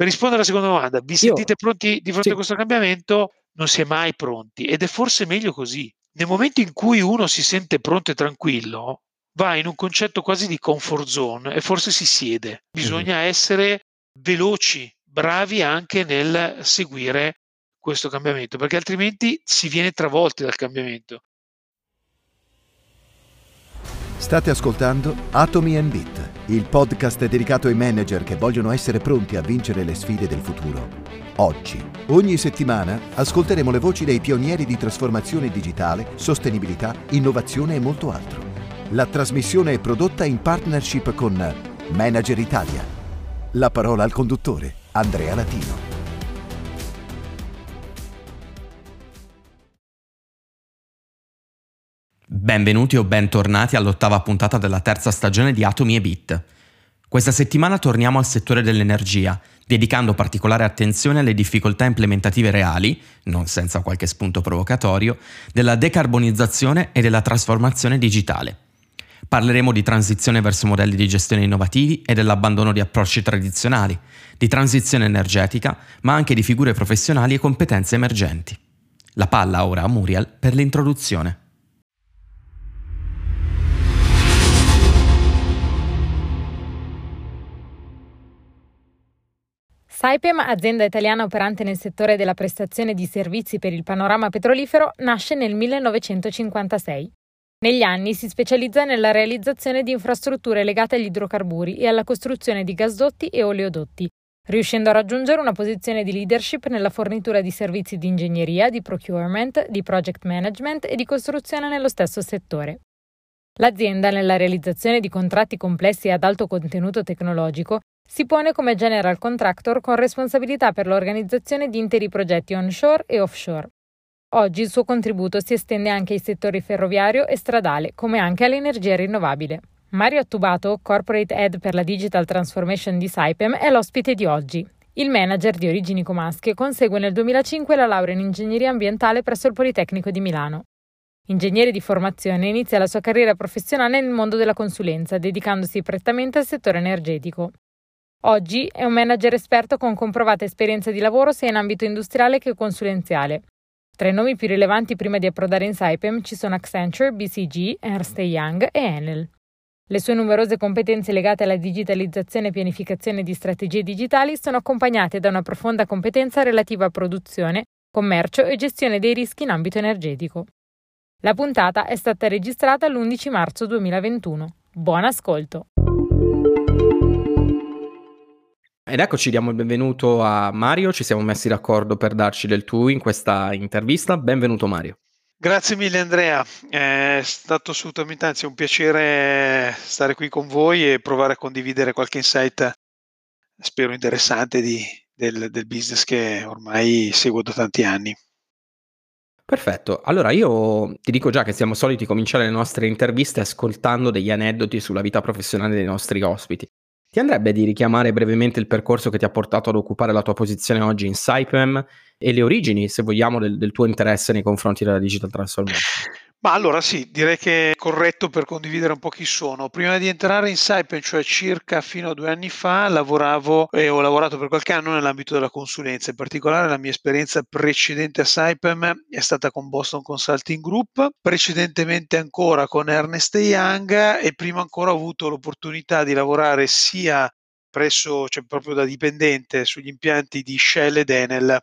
Per rispondere alla seconda domanda, vi Io sentite pronti di fronte sì. a questo cambiamento? Non si è mai pronti ed è forse meglio così. Nel momento in cui uno si sente pronto e tranquillo, va in un concetto quasi di comfort zone e forse si siede. Bisogna essere veloci, bravi anche nel seguire questo cambiamento, perché altrimenti si viene travolti dal cambiamento. State ascoltando Atomi and Bit, il podcast dedicato ai manager che vogliono essere pronti a vincere le sfide del futuro. Oggi, ogni settimana, ascolteremo le voci dei pionieri di trasformazione digitale, sostenibilità, innovazione e molto altro. La trasmissione è prodotta in partnership con Manager Italia. La parola al conduttore, Andrea Latino. Benvenuti o bentornati all'ottava puntata della terza stagione di Atomi e Bit. Questa settimana torniamo al settore dell'energia, dedicando particolare attenzione alle difficoltà implementative reali, non senza qualche spunto provocatorio, della decarbonizzazione e della trasformazione digitale. Parleremo di transizione verso modelli di gestione innovativi e dell'abbandono di approcci tradizionali, di transizione energetica, ma anche di figure professionali e competenze emergenti. La palla ora a Muriel per l'introduzione. Saipem, azienda italiana operante nel settore della prestazione di servizi per il panorama petrolifero, nasce nel 1956. Negli anni si specializza nella realizzazione di infrastrutture legate agli idrocarburi e alla costruzione di gasdotti e oleodotti, riuscendo a raggiungere una posizione di leadership nella fornitura di servizi di ingegneria, di procurement, di project management e di costruzione nello stesso settore. L'azienda, nella realizzazione di contratti complessi ad alto contenuto tecnologico, si pone come general contractor con responsabilità per l'organizzazione di interi progetti onshore e offshore. Oggi il suo contributo si estende anche ai settori ferroviario e stradale, come anche all'energia rinnovabile. Mario Attubato, Corporate Head per la Digital Transformation di Saipem, è l'ospite di oggi. Il manager di origini comasche consegue nel 2005 la laurea in ingegneria ambientale presso il Politecnico di Milano. Ingegnere di formazione, inizia la sua carriera professionale nel mondo della consulenza, dedicandosi prettamente al settore energetico. Oggi è un manager esperto con comprovata esperienza di lavoro sia in ambito industriale che consulenziale. Tra i nomi più rilevanti prima di approdare in Saipem ci sono Accenture, BCG, Ernst Young e Enel. Le sue numerose competenze legate alla digitalizzazione e pianificazione di strategie digitali sono accompagnate da una profonda competenza relativa a produzione, commercio e gestione dei rischi in ambito energetico. La puntata è stata registrata l'11 marzo 2021. Buon ascolto! Ed eccoci, diamo il benvenuto a Mario, ci siamo messi d'accordo per darci del tu in questa intervista. Benvenuto Mario. Grazie mille Andrea, è stato assolutamente anzi un piacere stare qui con voi e provare a condividere qualche insight, spero interessante, di, del, del business che ormai seguo da tanti anni. Perfetto, allora io ti dico già che siamo soliti cominciare le nostre interviste ascoltando degli aneddoti sulla vita professionale dei nostri ospiti. Ti andrebbe di richiamare brevemente il percorso che ti ha portato ad occupare la tua posizione oggi in Saipem e le origini, se vogliamo, del, del tuo interesse nei confronti della digital transformation? Ma allora sì, direi che è corretto per condividere un po' chi sono. Prima di entrare in Saipem, cioè circa fino a due anni fa, lavoravo e ho lavorato per qualche anno nell'ambito della consulenza. In particolare la mia esperienza precedente a Saipem è stata con Boston Consulting Group, precedentemente ancora con Ernest Young e prima ancora ho avuto l'opportunità di lavorare sia presso, cioè proprio da dipendente sugli impianti di Shell ed Enel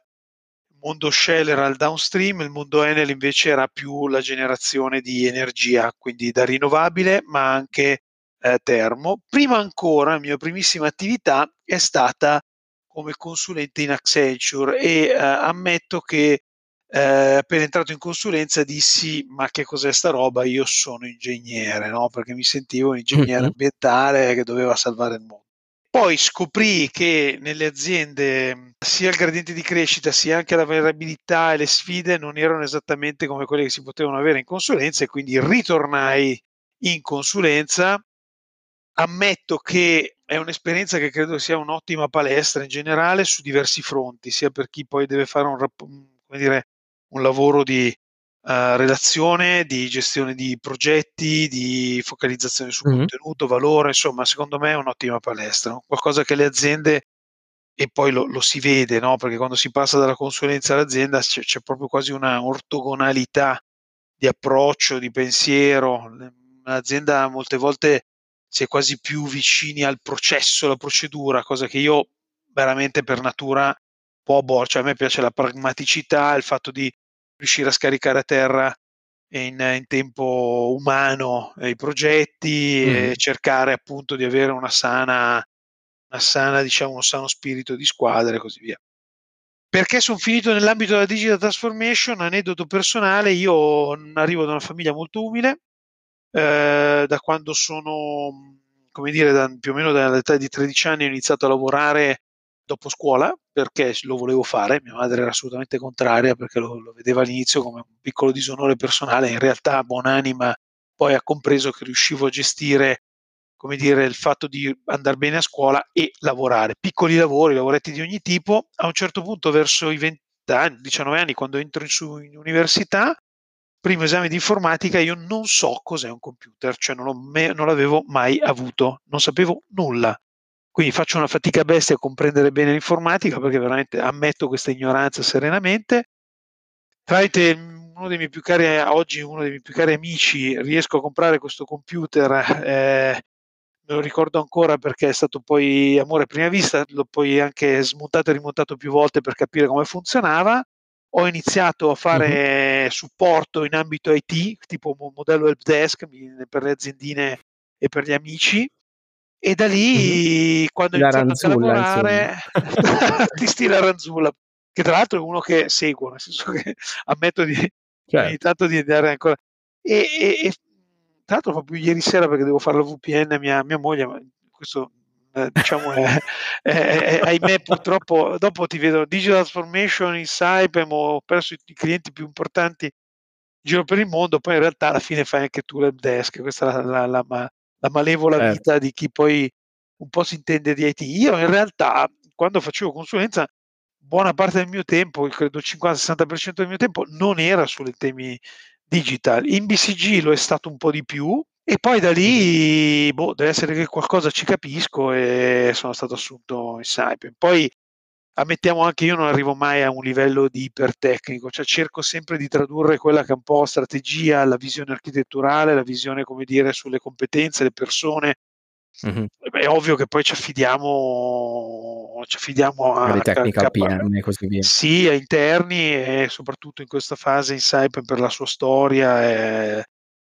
mondo Shell era il downstream, il mondo Enel invece era più la generazione di energia, quindi da rinnovabile ma anche eh, termo. Prima ancora, la mia primissima attività è stata come consulente in Accenture e eh, ammetto che eh, appena entrato in consulenza dissi ma che cos'è sta roba? Io sono ingegnere, no? perché mi sentivo un ingegnere ambientale che doveva salvare il mondo. Poi scoprì che nelle aziende sia il gradiente di crescita sia anche la variabilità e le sfide non erano esattamente come quelle che si potevano avere in consulenza e quindi ritornai in consulenza. Ammetto che è un'esperienza che credo sia un'ottima palestra in generale su diversi fronti, sia per chi poi deve fare un, dire, un lavoro di Uh, relazione, di gestione di progetti, di focalizzazione su mm-hmm. contenuto, valore, insomma, secondo me è un'ottima palestra, qualcosa che le aziende e poi lo, lo si vede, no? perché quando si passa dalla consulenza all'azienda c'è, c'è proprio quasi una ortogonalità di approccio, di pensiero. L'azienda molte volte si è quasi più vicini al processo, alla procedura, cosa che io veramente per natura po' aborro. Cioè a me piace la pragmaticità, il fatto di riuscire a scaricare a terra in, in tempo umano i progetti mm. e cercare appunto di avere una sana una sana, diciamo, un sano spirito di squadra e così via. Perché sono finito nell'ambito della digital transformation, aneddoto personale, io arrivo da una famiglia molto umile, eh, da quando sono, come dire, da, più o meno dall'età di 13 anni ho iniziato a lavorare dopo scuola perché lo volevo fare, mia madre era assolutamente contraria perché lo, lo vedeva all'inizio come un piccolo disonore personale, in realtà buonanima poi ha compreso che riuscivo a gestire come dire, il fatto di andare bene a scuola e lavorare. Piccoli lavori, lavoretti di ogni tipo. A un certo punto, verso i 20 anni, 19 anni, quando entro in, su, in università, primo esame di informatica, io non so cos'è un computer, cioè non, me, non l'avevo mai avuto, non sapevo nulla. Quindi faccio una fatica bestia a comprendere bene l'informatica perché veramente ammetto questa ignoranza serenamente. Tramite uno dei miei più cari, oggi uno dei miei più cari amici, riesco a comprare questo computer eh, me lo ricordo ancora perché è stato poi amore a prima vista, l'ho poi anche smontato e rimontato più volte per capire come funzionava. Ho iniziato a fare uh-huh. supporto in ambito IT, tipo modello help desk per le aziendine e per gli amici. E da lì, uh-huh. quando ho iniziato a lavorare, ti stila Ranzulla, che tra l'altro è uno che seguo, nel senso che ammetto di, certo. ogni tanto di andare ancora. E, e, e tra l'altro proprio ieri sera perché devo fare la VPN a mia, mia moglie, ma questo eh, diciamo è, è, è, ahimè purtroppo dopo ti vedo digital transformation in Saipem ho perso i, i clienti più importanti in giro per il mondo poi in realtà alla fine fai anche tu l'help desk questa è la, la, la, la malevola certo. vita di chi poi un po' si intende di IT io in realtà quando facevo consulenza buona parte del mio tempo credo il 50-60% del mio tempo non era sui temi digital. In BCG lo è stato un po' di più e poi da lì boh, deve essere che qualcosa ci capisco e sono stato assunto in Saipem. Poi ammettiamo anche io non arrivo mai a un livello di ipertecnico, cioè cerco sempre di tradurre quella che è un po' strategia, la visione architetturale, la visione come dire sulle competenze, le persone. Mm-hmm. È ovvio che poi ci affidiamo, ci affidiamo a le technical PM e così via. Sì, a interni e soprattutto in questa fase in Saipem per la sua storia e,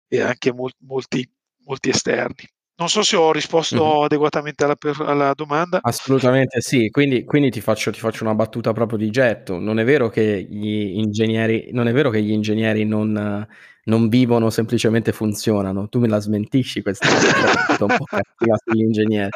e anche mol, molti, molti esterni. Non so se ho risposto mm-hmm. adeguatamente alla, alla, domanda. Assolutamente sì, quindi, quindi ti, faccio, ti, faccio, una battuta proprio di getto. Non è vero che gli ingegneri, non, è vero che gli ingegneri non, non vivono, semplicemente funzionano. Tu me la smentisci questa battuta un po' cattiva sugli ingegneri.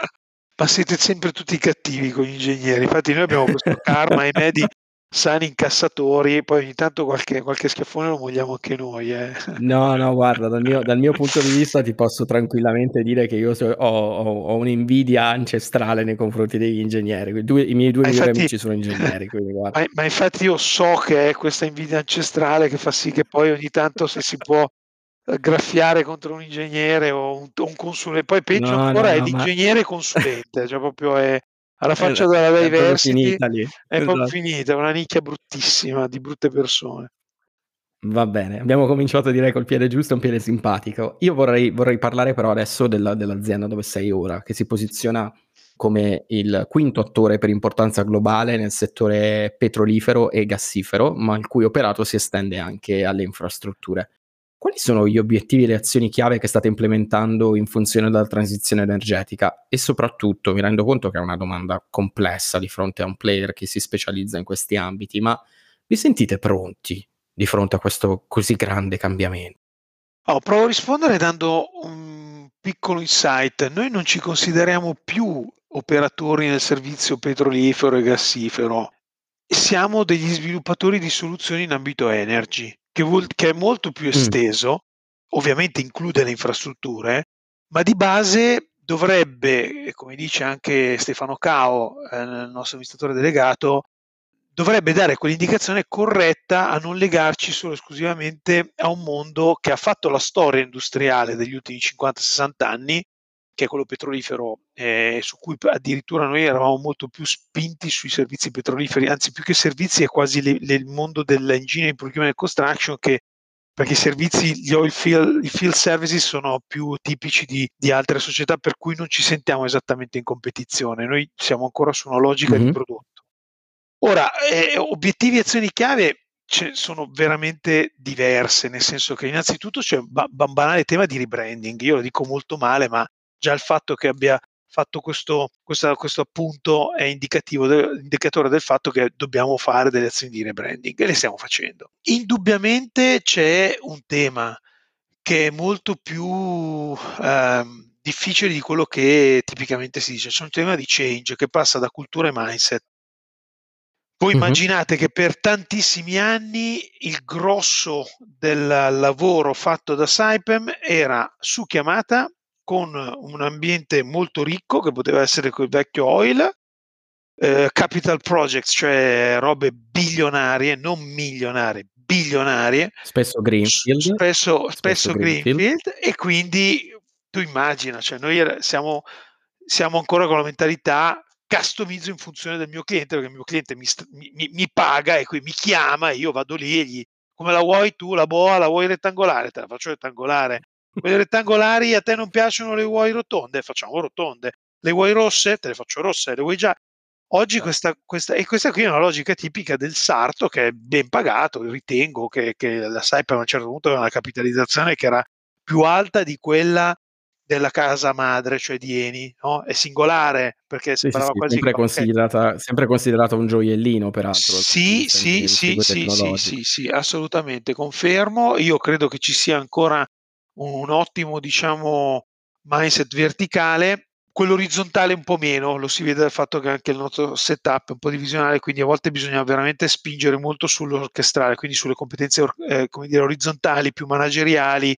Ma siete sempre tutti cattivi con gli ingegneri. Infatti noi abbiamo questo karma, ahimè, di sani incassatori, poi ogni tanto qualche, qualche schiaffone lo vogliamo anche noi. Eh. No, no, guarda, dal mio, dal mio, punto di vista ti posso tranquillamente dire che io so, ho, ho, ho, un'invidia ancestrale nei confronti degli ingegneri. Due, I miei due migliori amici sono ingegneri. ma, ma, infatti io so che è questa invidia ancestrale che fa sì che poi ogni tanto se si può graffiare contro un ingegnere o un, un consulente, poi peggio no, ancora no, è l'ingegnere ma... consulente, cioè proprio è alla faccia esatto, della Diversity è, è esatto. proprio finita, è una nicchia bruttissima di brutte persone. Va bene, abbiamo cominciato direi col piede giusto, un piede simpatico. Io vorrei, vorrei parlare però adesso della, dell'azienda dove sei ora, che si posiziona come il quinto attore per importanza globale nel settore petrolifero e gassifero, ma il cui operato si estende anche alle infrastrutture. Quali sono gli obiettivi e le azioni chiave che state implementando in funzione della transizione energetica? E soprattutto, mi rendo conto che è una domanda complessa di fronte a un player che si specializza in questi ambiti, ma vi sentite pronti di fronte a questo così grande cambiamento? Oh, provo a rispondere dando un piccolo insight. Noi non ci consideriamo più operatori nel servizio petrolifero e gassifero, siamo degli sviluppatori di soluzioni in ambito energy che, vuol, che è molto più esteso, mm. ovviamente include le infrastrutture, ma di base dovrebbe, come dice anche Stefano Cao, eh, il nostro amministratore delegato, dovrebbe dare quell'indicazione corretta a non legarci solo esclusivamente a un mondo che ha fatto la storia industriale degli ultimi 50-60 anni che è quello petrolifero, eh, su cui addirittura noi eravamo molto più spinti sui servizi petroliferi, anzi più che servizi è quasi le, le, il mondo dell'engineering procurement construction che perché i servizi, gli oil field, i field services sono più tipici di, di, altre società per cui non ci sentiamo esattamente in competizione, noi siamo ancora su una logica mm-hmm. di prodotto. Ora, eh, obiettivi e azioni chiave sono veramente diverse, nel senso che innanzitutto c'è un banale tema di rebranding, io lo dico molto male, ma già il fatto che abbia fatto questo, questo, questo appunto è indicativo de, indicatore del fatto che dobbiamo fare delle azioni di rebranding e le stiamo facendo. Indubbiamente c'è un tema che è molto più ehm, difficile di quello che tipicamente si dice, c'è un tema di change che passa da cultura e mindset. Voi mm-hmm. immaginate che per tantissimi anni il grosso del lavoro fatto da Saipem era su chiamata con un ambiente molto ricco che poteva essere quel vecchio oil, eh, capital projects, cioè robe bilionarie, non milionarie, bilionarie. Spesso Greenfield. Spesso, spesso, spesso greenfield, greenfield, e quindi tu immagina, cioè noi siamo, siamo ancora con la mentalità customizzo in funzione del mio cliente perché il mio cliente mi, mi, mi paga e qui mi chiama e io vado lì e gli come la vuoi tu la boa la vuoi rettangolare te la faccio rettangolare quelle rettangolari a te non piacciono, le vuoi rotonde? Facciamo rotonde. Le vuoi rosse? Te le faccio rosse. Le vuoi già? Oggi questa, questa, e questa qui è una logica tipica del sarto che è ben pagato, ritengo che, che la Saipem a un certo punto aveva una capitalizzazione che era più alta di quella della casa madre, cioè di Eni, no? È singolare perché sembrava sì, quasi sempre, considerata, sempre considerato un gioiellino, peraltro. Sì, sì, sì, sì, sì, sì, sì, assolutamente, confermo. Io credo che ci sia ancora un ottimo, diciamo, mindset verticale, quello orizzontale un po' meno, lo si vede dal fatto che anche il nostro setup è un po' divisionale, quindi a volte bisogna veramente spingere molto sull'orchestrale, quindi sulle competenze eh, come dire, orizzontali, più manageriali,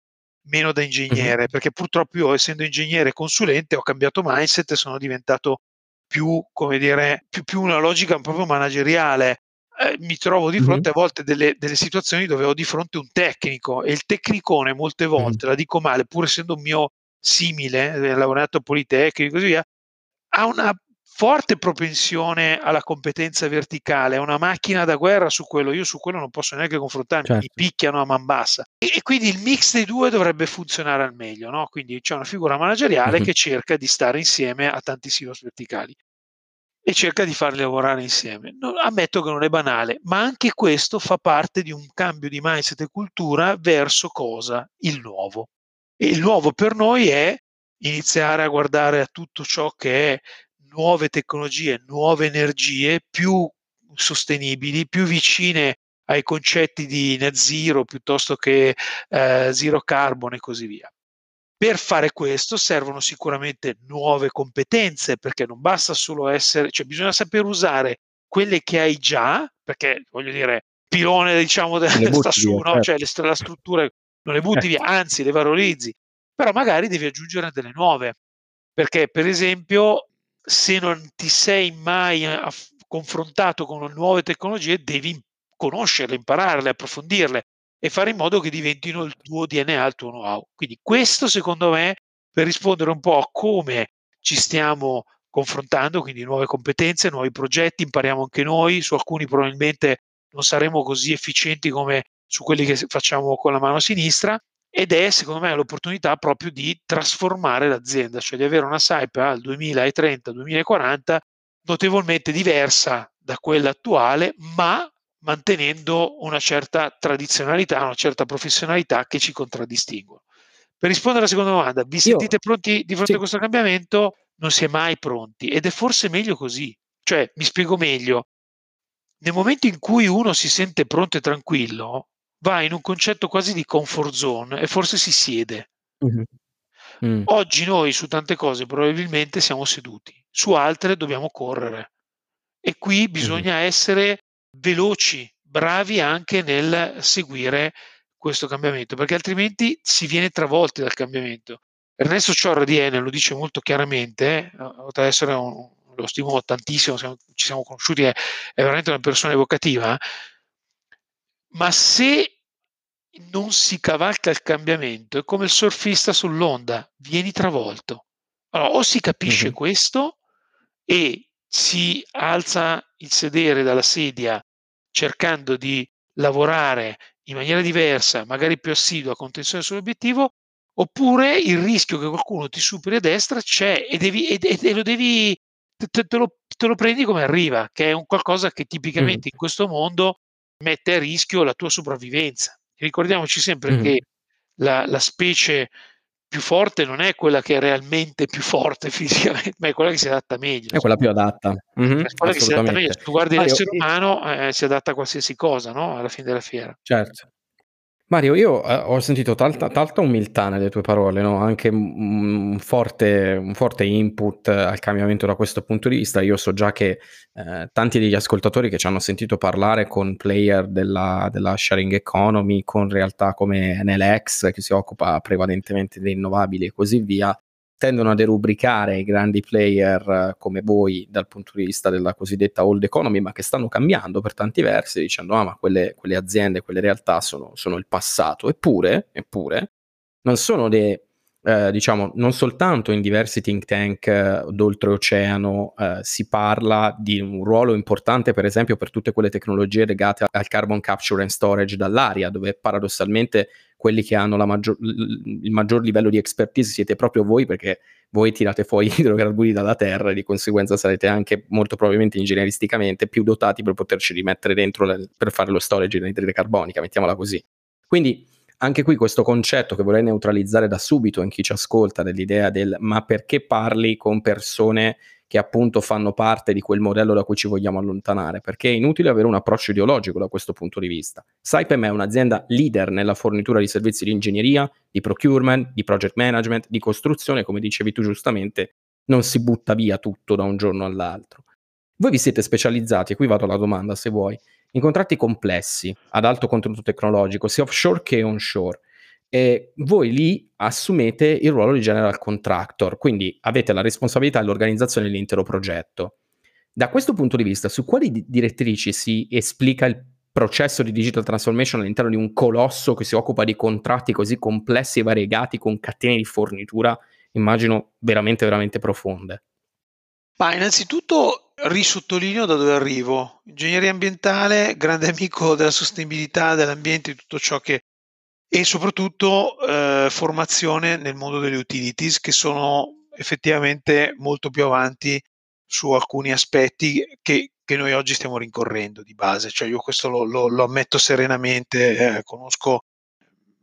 meno da ingegnere, perché purtroppo io essendo ingegnere e consulente ho cambiato mindset e sono diventato più, come dire, più, più una logica proprio manageriale eh, mi trovo di fronte mm-hmm. a volte delle, delle, situazioni dove ho di fronte un tecnico e il tecnicone molte volte, mm-hmm. la dico male, pur essendo un mio simile, eh, lavorato a Politecnico e così via, ha una forte propensione alla competenza verticale, è una macchina da guerra su quello, io su quello non posso neanche confrontarmi, certo. mi picchiano a man bassa. E, e, quindi il mix dei due dovrebbe funzionare al meglio, no? Quindi c'è una figura manageriale mm-hmm. che cerca di stare insieme a tanti silos verticali e cerca di farli lavorare insieme. No, ammetto che non è banale, ma anche questo fa parte di un cambio di mindset e cultura verso cosa? Il nuovo. E il nuovo per noi è iniziare a guardare a tutto ciò che è nuove tecnologie, nuove energie più sostenibili, più vicine ai concetti di net zero piuttosto che eh, zero carbon e così via. Per fare questo servono sicuramente nuove competenze, perché non basta solo essere, cioè bisogna saper usare quelle che hai già, perché voglio dire, pilone diciamo sta su, no? certo. cioè le, la struttura non le butti via, anzi le valorizzi, però magari devi aggiungere delle nuove, perché per esempio se non ti sei mai aff- confrontato con nuove tecnologie devi conoscerle, impararle, approfondirle e fare in modo che diventino il tuo DNA, il tuo know-how. Quindi questo secondo me, per rispondere un po' a come ci stiamo confrontando, quindi nuove competenze, nuovi progetti, impariamo anche noi, su alcuni probabilmente non saremo così efficienti come su quelli che facciamo con la mano sinistra ed è secondo me l'opportunità proprio di trasformare l'azienda, cioè di avere una SAIP al 2030-2040 notevolmente diversa da quella attuale, ma mantenendo una certa tradizionalità, una certa professionalità che ci contraddistinguono. Per rispondere alla seconda domanda, vi sentite Io, pronti di fronte sì. a questo cambiamento? Non si è mai pronti ed è forse meglio così. Cioè, mi spiego meglio, nel momento in cui uno si sente pronto e tranquillo, va in un concetto quasi di comfort zone e forse si siede. Mm-hmm. Mm. Oggi noi su tante cose probabilmente siamo seduti, su altre dobbiamo correre. E qui bisogna mm-hmm. essere veloci, bravi anche nel seguire questo cambiamento, perché altrimenti si viene travolti dal cambiamento. Ernesto Ciorra di Enel lo dice molto chiaramente, eh, oltre ad essere un, lo stimo tantissimo, siamo, ci siamo conosciuti, è, è, veramente una persona evocativa, ma se non si cavalca il cambiamento è come il surfista sull'onda, vieni travolto. Allora, o si capisce mm-hmm. questo e si alza il sedere dalla sedia cercando di lavorare in maniera diversa, magari più assidua, con tensione sull'obiettivo, oppure il rischio che qualcuno ti superi a destra c'è e, devi, e, e lo devi, te, te, lo, te, lo, prendi come arriva, che è un qualcosa che tipicamente mm. in questo mondo mette a rischio la tua sopravvivenza. Ricordiamoci sempre mm. che la, la specie più forte non è quella che è realmente più forte fisicamente, ma è quella che si adatta meglio. È quella più adatta. Mm-hmm, è quella che si adatta meglio. Se tu guardi Mario, l'essere umano, eh, si adatta a qualsiasi cosa, no? Alla fine della fiera. Certo. Mario, io eh, ho sentito tanta, tanta umiltà nelle tue parole, no? anche un forte, un forte, input al cambiamento da questo punto di vista. Io so già che eh, tanti degli ascoltatori che ci hanno sentito parlare con player della, della sharing economy, con realtà come NLX che si occupa prevalentemente di rinnovabili e così via, tendono a derubricare i grandi player eh, come voi dal punto di vista della cosiddetta old economy, ma che stanno cambiando per tanti versi, dicendo ah ma quelle, quelle aziende, quelle realtà sono, sono, il passato. Eppure, eppure non sono dei, eh, diciamo, non soltanto in diversi think tank eh, d'oltreoceano eh, si parla di un ruolo importante, per esempio, per tutte quelle tecnologie legate al carbon capture and storage dall'aria, dove paradossalmente quelli che hanno maggior, il maggior livello di expertise siete proprio voi, perché voi tirate fuori idrocarburi dalla terra e di conseguenza sarete anche molto probabilmente ingegneristicamente più dotati per poterci rimettere dentro le, per fare lo storage anidride carbonica, mettiamola così. Quindi anche qui questo concetto che vorrei neutralizzare da subito in chi ci ascolta dell'idea del ma perché parli con persone che appunto fanno parte di quel modello da cui ci vogliamo allontanare, perché è inutile avere un approccio ideologico da questo punto di vista. Saipem è un'azienda leader nella fornitura di servizi di ingegneria, di procurement, di project management, di costruzione, come dicevi tu giustamente, non si butta via tutto da un giorno all'altro. Voi vi siete specializzati, e qui vado alla domanda se vuoi, in contratti complessi, ad alto contenuto tecnologico, sia offshore che onshore. E voi lì assumete il ruolo di general contractor, quindi avete la responsabilità dell'organizzazione dell'intero progetto. Da questo punto di vista, su quali di- direttrici si esplica il processo di digital transformation all'interno di un colosso che si occupa di contratti così complessi e variegati con catene di fornitura, immagino veramente, veramente profonde? Ma innanzitutto risottolineo da dove arrivo. Ingegneria ambientale, grande amico della sostenibilità, dell'ambiente, di tutto ciò che... e soprattutto eh, formazione nel mondo delle utilities che sono effettivamente molto più avanti su alcuni aspetti che, che noi oggi stiamo rincorrendo di base. Cioè io questo lo, lo, lo ammetto serenamente, eh, conosco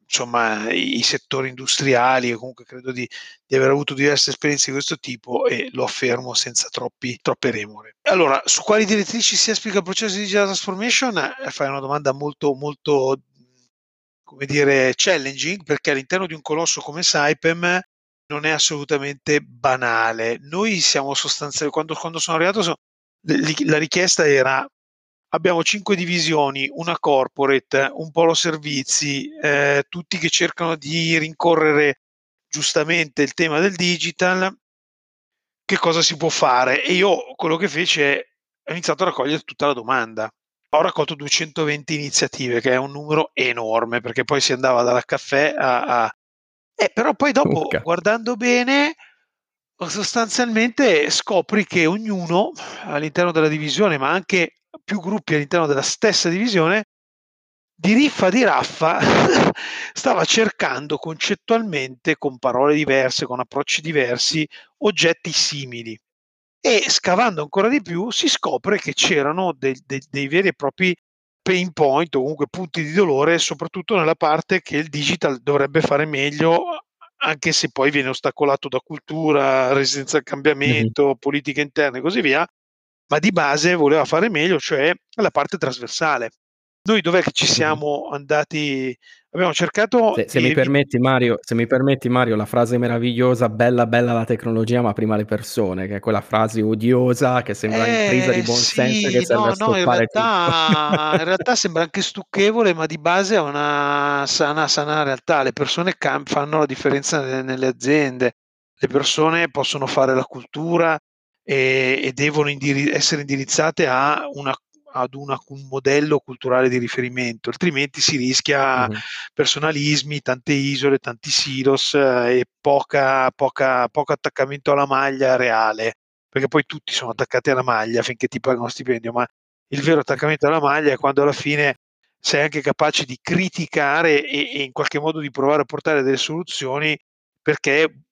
insomma, i settori industriali e comunque credo di, di, aver avuto diverse esperienze di questo tipo e lo affermo senza troppi, troppe remore. Allora, su quali direttrici si esplica il processo di digital transformation? Eh, fai una domanda molto, molto, come dire, challenging perché all'interno di un colosso come Saipem non è assolutamente banale. Noi siamo sostanzialmente, quando, quando sono arrivato, so, la richiesta era abbiamo cinque divisioni, una corporate, un polo servizi, eh, tutti che cercano di rincorrere giustamente il tema del digital, che cosa si può fare? E io quello che fece è ho iniziato a raccogliere tutta la domanda. Ho raccolto 220 iniziative, che è un numero enorme, perché poi si andava dal caffè a... a... Eh, però poi dopo, okay. guardando bene, sostanzialmente scopri che ognuno all'interno della divisione, ma anche più gruppi all'interno della stessa divisione, di riffa di raffa stava cercando concettualmente, con parole diverse, con approcci diversi, oggetti simili. E scavando ancora di più si scopre che c'erano dei, dei, dei veri e propri pain point o comunque punti di dolore, soprattutto nella parte che il digital dovrebbe fare meglio, anche se poi viene ostacolato da cultura, resistenza al cambiamento, mm-hmm. politica interna e così via, ma di base voleva fare meglio, cioè la parte trasversale. Noi dov'è che ci siamo andati? Abbiamo cercato. Se, se, mi, permetti, Mario, se mi permetti, Mario, la frase meravigliosa, bella, bella la tecnologia, ma prima le persone, che è quella frase odiosa che sembra eh, impresa di buon sì, senso che serve no, a no, in realtà, in realtà sembra anche stucchevole, ma di base è una sana, sana realtà. Le persone cam- fanno la differenza nelle, nelle aziende. Le persone possono fare la cultura, e, e devono indiri- essere indirizzate a una, ad una, un modello culturale di riferimento, altrimenti si rischia uh-huh. personalismi, tante isole, tanti silos eh, e poca, poca, poco attaccamento alla maglia reale, perché poi tutti sono attaccati alla maglia finché ti pagano stipendio, ma il vero attaccamento alla maglia è quando alla fine sei anche capace di criticare e, e in qualche modo di provare a portare delle soluzioni perché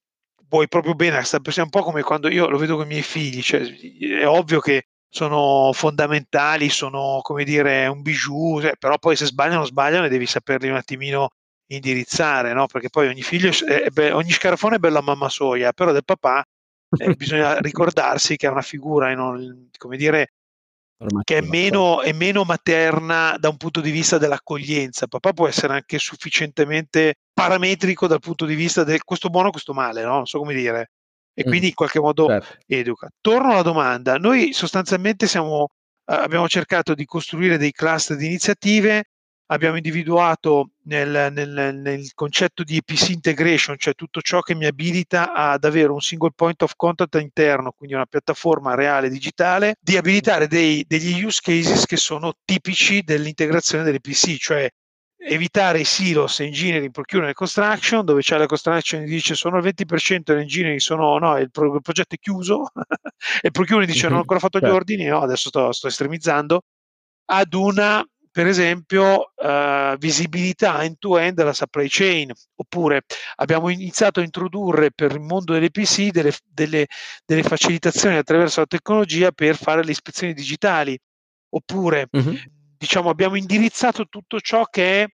vuoi proprio bene a questa persona, un po' come quando io lo vedo con i miei figli, cioè, è ovvio che sono fondamentali, sono come dire un bijou, cioè, però poi se sbagliano sbagliano e devi saperli un attimino indirizzare, no? perché poi ogni figlio, è, è, ogni scarafone è bello a mamma soia, però del papà eh, bisogna ricordarsi che è una figura, non, come dire, che è meno, è meno, materna da un punto di vista dell'accoglienza. Papà può essere anche sufficientemente parametrico dal punto di vista del questo buono, questo male, no? Non so come dire. E mm, quindi in qualche modo certo. educa. Torno alla domanda. Noi sostanzialmente siamo, abbiamo cercato di costruire dei cluster di iniziative abbiamo individuato nel, nel, nel, concetto di EPC integration, cioè tutto ciò che mi abilita ad avere un single point of contact interno, quindi una piattaforma reale digitale, di abilitare dei, degli use cases che sono tipici dell'integrazione dell'EPC, cioè evitare i silos engineering, procurement e construction, dove c'è la construction che dice sono il 20% dell'engineering, sono, no, il, pro, il progetto è chiuso, e il procurement dice non ho ancora fatto gli certo. ordini, no, adesso sto, sto estremizzando, ad una per esempio eh, visibilità end-to-end della supply chain, oppure abbiamo iniziato a introdurre per il mondo delle PC delle, delle, delle facilitazioni attraverso la tecnologia per fare le ispezioni digitali, oppure uh-huh. diciamo abbiamo indirizzato tutto ciò che è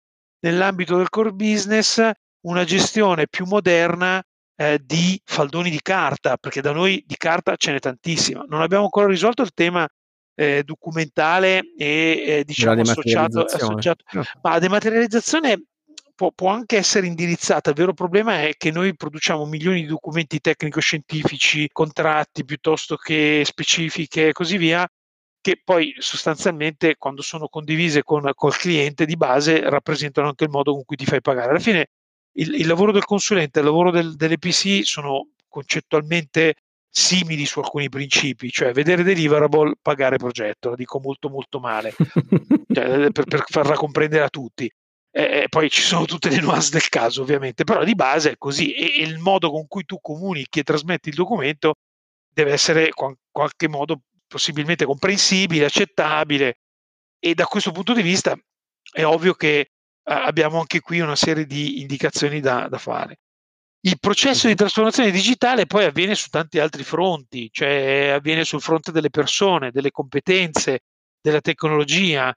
nell'ambito del core business una gestione più moderna eh, di faldoni di carta, perché da noi di carta ce n'è tantissima. Non abbiamo ancora risolto il tema eh, documentale e eh, diciamo associato, associato. No. ma la dematerializzazione può, può, anche essere indirizzata. Il vero problema è che noi produciamo milioni di documenti tecnico-scientifici, contratti piuttosto che specifiche e così via, che poi sostanzialmente quando sono condivise con col cliente di base rappresentano anche il modo con cui ti fai pagare. Alla fine il, il lavoro del consulente e il lavoro del, dell'EPC sono concettualmente simili su alcuni principi, cioè vedere deliverable, pagare progetto, lo dico molto molto male, cioè, per, per, farla comprendere a tutti. E, poi ci sono tutte le nuance del caso ovviamente, però di base è così e, e il modo con cui tu comunichi e trasmetti il documento deve essere in qualche modo possibilmente comprensibile, accettabile e da questo punto di vista è ovvio che eh, abbiamo anche qui una serie di indicazioni da, da fare. Il processo di trasformazione digitale poi avviene su tanti altri fronti, cioè avviene sul fronte delle persone, delle competenze, della tecnologia,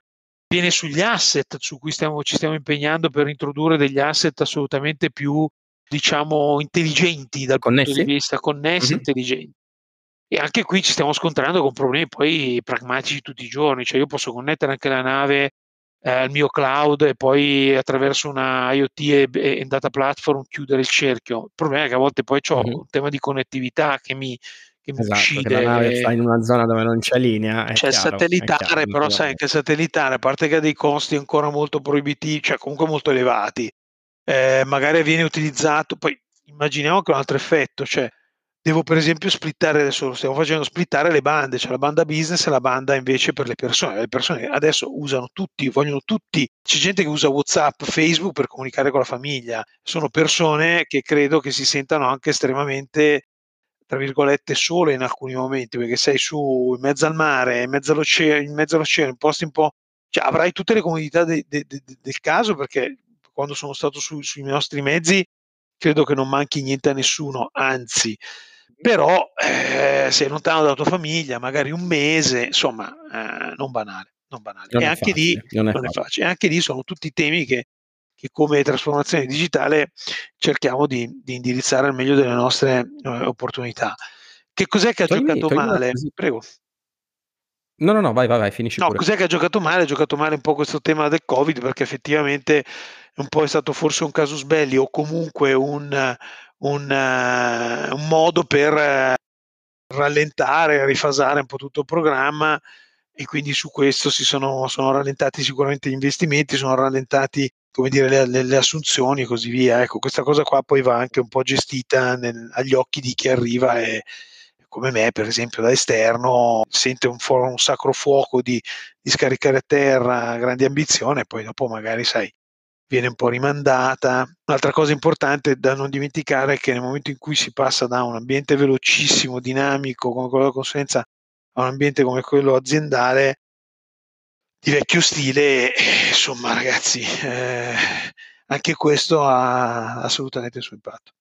avviene sugli asset su cui stiamo, ci stiamo impegnando per introdurre degli asset assolutamente più, diciamo, intelligenti dal connessi. punto di vista connessi, mm-hmm. intelligenti. E anche qui ci stiamo scontrando con problemi poi pragmatici tutti i giorni, cioè io posso connettere anche la nave eh, al mio cloud e poi attraverso una IoT e, e, data platform chiudere il cerchio. Il problema è che a volte poi ho mm-hmm. un tema di connettività che mi, che mi esatto, uccide. Che la nave sta in una zona dove non c'è linea. C'è chiaro, satellitare, chiaro, però sai che satellitare, a parte che ha dei costi ancora molto proibitivi, cioè comunque molto elevati, eh, magari viene utilizzato, poi immaginiamo che un altro effetto, cioè devo per esempio splittare adesso stiamo facendo splittare le bande, cioè la banda business e la banda invece per le persone. Le persone adesso usano tutti, vogliono tutti, c'è gente che usa WhatsApp, Facebook per comunicare con la famiglia. Sono persone che credo che si sentano anche estremamente tra virgolette sole in alcuni momenti perché sei su in mezzo al mare, in mezzo all'oceano, in mezzo all'oceano, in posti un po' cioè avrai tutte le comodità de, de, de, del caso perché quando sono stato su, sui nostri mezzi credo che non manchi niente a nessuno, anzi però eh, sei lontano dalla tua famiglia, magari un mese, insomma, eh, non banale. Non banale. Non e anche, facile, lì, non, non è facile. Anche lì sono tutti temi che, che come trasformazione digitale cerchiamo di, di, indirizzare al meglio delle nostre eh, opportunità. Che cos'è che ha toglimi, giocato toglimi male? Prego. No, no, no, vai, vai, vai finisci no, pure. cos'è che ha giocato male? Ha giocato male un po' questo tema del Covid perché effettivamente un po' è stato forse un casus belli o comunque un, un, uh, un modo per uh, rallentare, rifasare un po' tutto il programma e quindi su questo si sono, sono rallentati sicuramente gli investimenti, sono rallentati come dire, le, le, assunzioni e così via. Ecco, questa cosa qua poi va anche un po' gestita nel, agli occhi di chi arriva e come me, per esempio, da esterno, sente un, un sacro fuoco di, di scaricare a terra grandi ambizioni e poi dopo magari, sai, viene un po' rimandata. Un'altra cosa importante da non dimenticare è che nel momento in cui si passa da un ambiente velocissimo, dinamico, come quello della consulenza, a un ambiente come quello aziendale, di vecchio stile, insomma ragazzi, eh, anche questo ha assolutamente il suo impatto.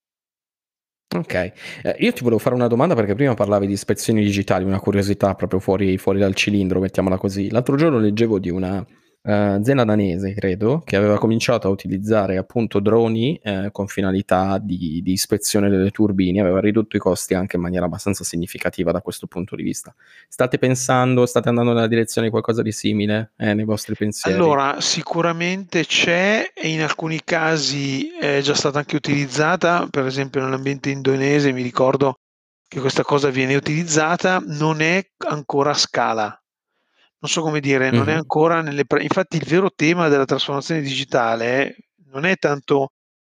Ok, eh, io ti volevo fare una domanda perché prima parlavi di ispezioni digitali, una curiosità proprio fuori, fuori dal cilindro, mettiamola così. L'altro giorno leggevo di una azienda danese, credo, che aveva cominciato a utilizzare appunto droni eh, con finalità di, di, ispezione delle turbine, aveva ridotto i costi anche in maniera abbastanza significativa da questo punto di vista. State pensando, state andando nella direzione di qualcosa di simile eh, nei vostri pensieri? Allora, sicuramente c'è e in alcuni casi è già stata anche utilizzata, per esempio nell'ambiente indonese mi ricordo che questa cosa viene utilizzata, non è ancora a scala non so come dire, non è ancora nelle... Infatti il vero tema della trasformazione digitale non è tanto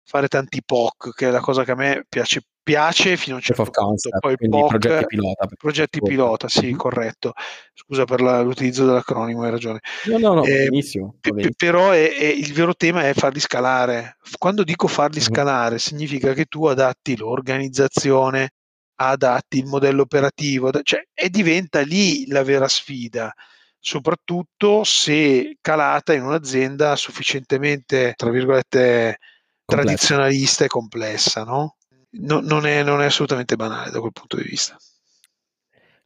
fare tanti POC, che è la cosa che a me piace, piace fino a un certo punto. Concept, poi il POC, progetti pilota. Progetti pilota, sì, mm-hmm. corretto. Scusa per la, l'utilizzo dell'acronimo, hai ragione. No, no, no, eh, benissimo. P- però è, è, il vero tema è farli scalare. Quando dico farli mm-hmm. scalare, significa che tu adatti l'organizzazione, adatti il modello operativo, cioè, e diventa lì la vera sfida soprattutto se calata in un'azienda sufficientemente, tra virgolette, complessa. tradizionalista e complessa, no? No, non, è, non, è, assolutamente banale da quel punto di vista.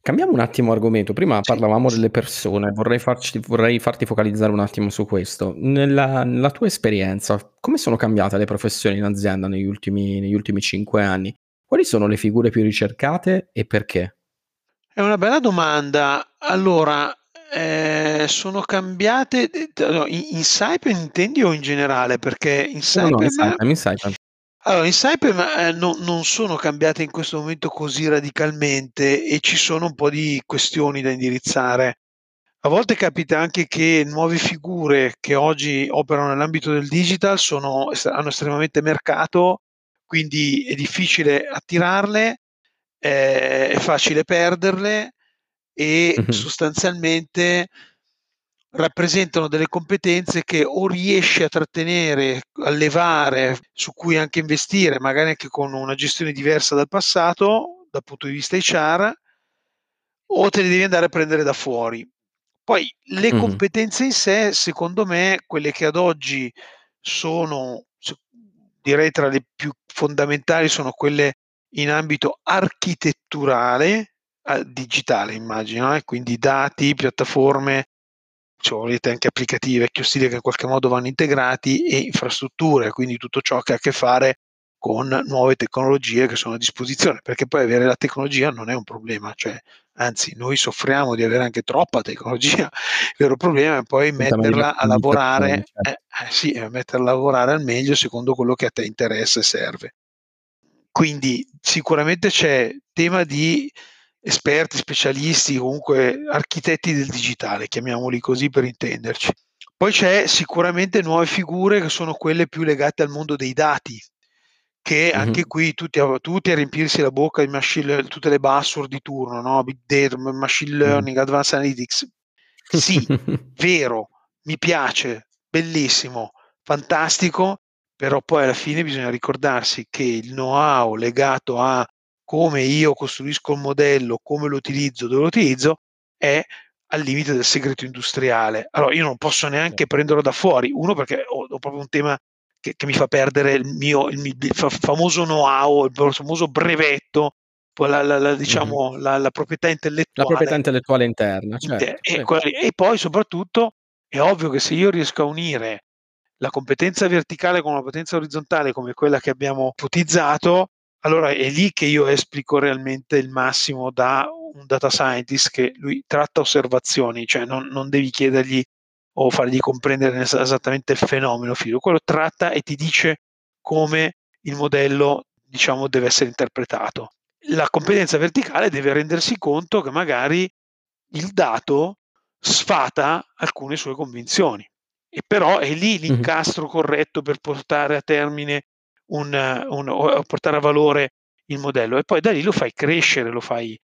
Cambiamo un attimo argomento. Prima sì. parlavamo delle persone, vorrei, farci, vorrei, farti focalizzare un attimo su questo. Nella, nella, tua esperienza, come sono cambiate le professioni in azienda negli ultimi, negli ultimi cinque anni? Quali sono le figure più ricercate e perché? È una bella domanda. Allora, eh, sono cambiate in, in Saipem intendi o in generale? Perché in Saipem, no, no, in Saipem. Allora, in Saipem eh, no, non sono cambiate in questo momento così radicalmente e ci sono un po' di questioni da indirizzare. A volte capita anche che nuove figure che oggi operano nell'ambito del digital sono, hanno estremamente mercato, quindi è difficile attirarle, eh, è facile perderle e mm-hmm. sostanzialmente rappresentano delle competenze che o riesci a trattenere, a levare, su cui anche investire, magari anche con una gestione diversa dal passato, dal punto di vista HR, o te le devi andare a prendere da fuori. Poi le mm-hmm. competenze in sé, secondo me, quelle che ad oggi sono, direi tra le più fondamentali, sono quelle in ambito architetturale, digitale, immagino, eh? quindi dati, piattaforme, se volete anche applicativi vecchio stile che in qualche modo vanno integrati e infrastrutture, quindi tutto ciò che ha a che fare con nuove tecnologie che sono a disposizione, perché poi avere la tecnologia non è un problema, cioè, anzi noi soffriamo di avere anche troppa tecnologia, il vero problema è poi metterla a lavorare, certo. eh, eh, sì, metterla a lavorare al meglio secondo quello che a te interessa e serve. Quindi sicuramente c'è tema di esperti, specialisti, comunque architetti del digitale, chiamiamoli così per intenderci. Poi c'è sicuramente nuove figure che sono quelle più legate al mondo dei dati, che mm-hmm. anche qui tutti a, tutti a, riempirsi la bocca di machine, tutte le buzzword di turno, no? big data, machine learning, mm. advanced analytics. Sì, vero, mi piace, bellissimo, fantastico, però poi alla fine bisogna ricordarsi che il know-how legato a come io costruisco il modello, come lo utilizzo, dove lo utilizzo, è al limite del segreto industriale. Allora io non posso neanche prenderlo da fuori, uno perché ho, ho proprio un tema che, che, mi fa perdere il mio il, il famoso know-how, il famoso brevetto, la, la, la, diciamo, mm-hmm. la, proprietà intellettuale. La proprietà intellettuale interna. Certo, e, certo. e poi soprattutto è ovvio che se io riesco a unire la competenza verticale con una competenza orizzontale come quella che abbiamo ipotizzato, allora è lì che io esplico realmente il massimo da un data scientist che lui tratta osservazioni, cioè non, non devi chiedergli o fargli comprendere esattamente il fenomeno fido, quello tratta e ti dice come il modello diciamo deve essere interpretato. La competenza verticale deve rendersi conto che magari il dato sfata alcune sue convinzioni. E però è lì l'incastro corretto per portare a termine un, un, o portare a valore il modello e poi da lì lo fai crescere, lo fai.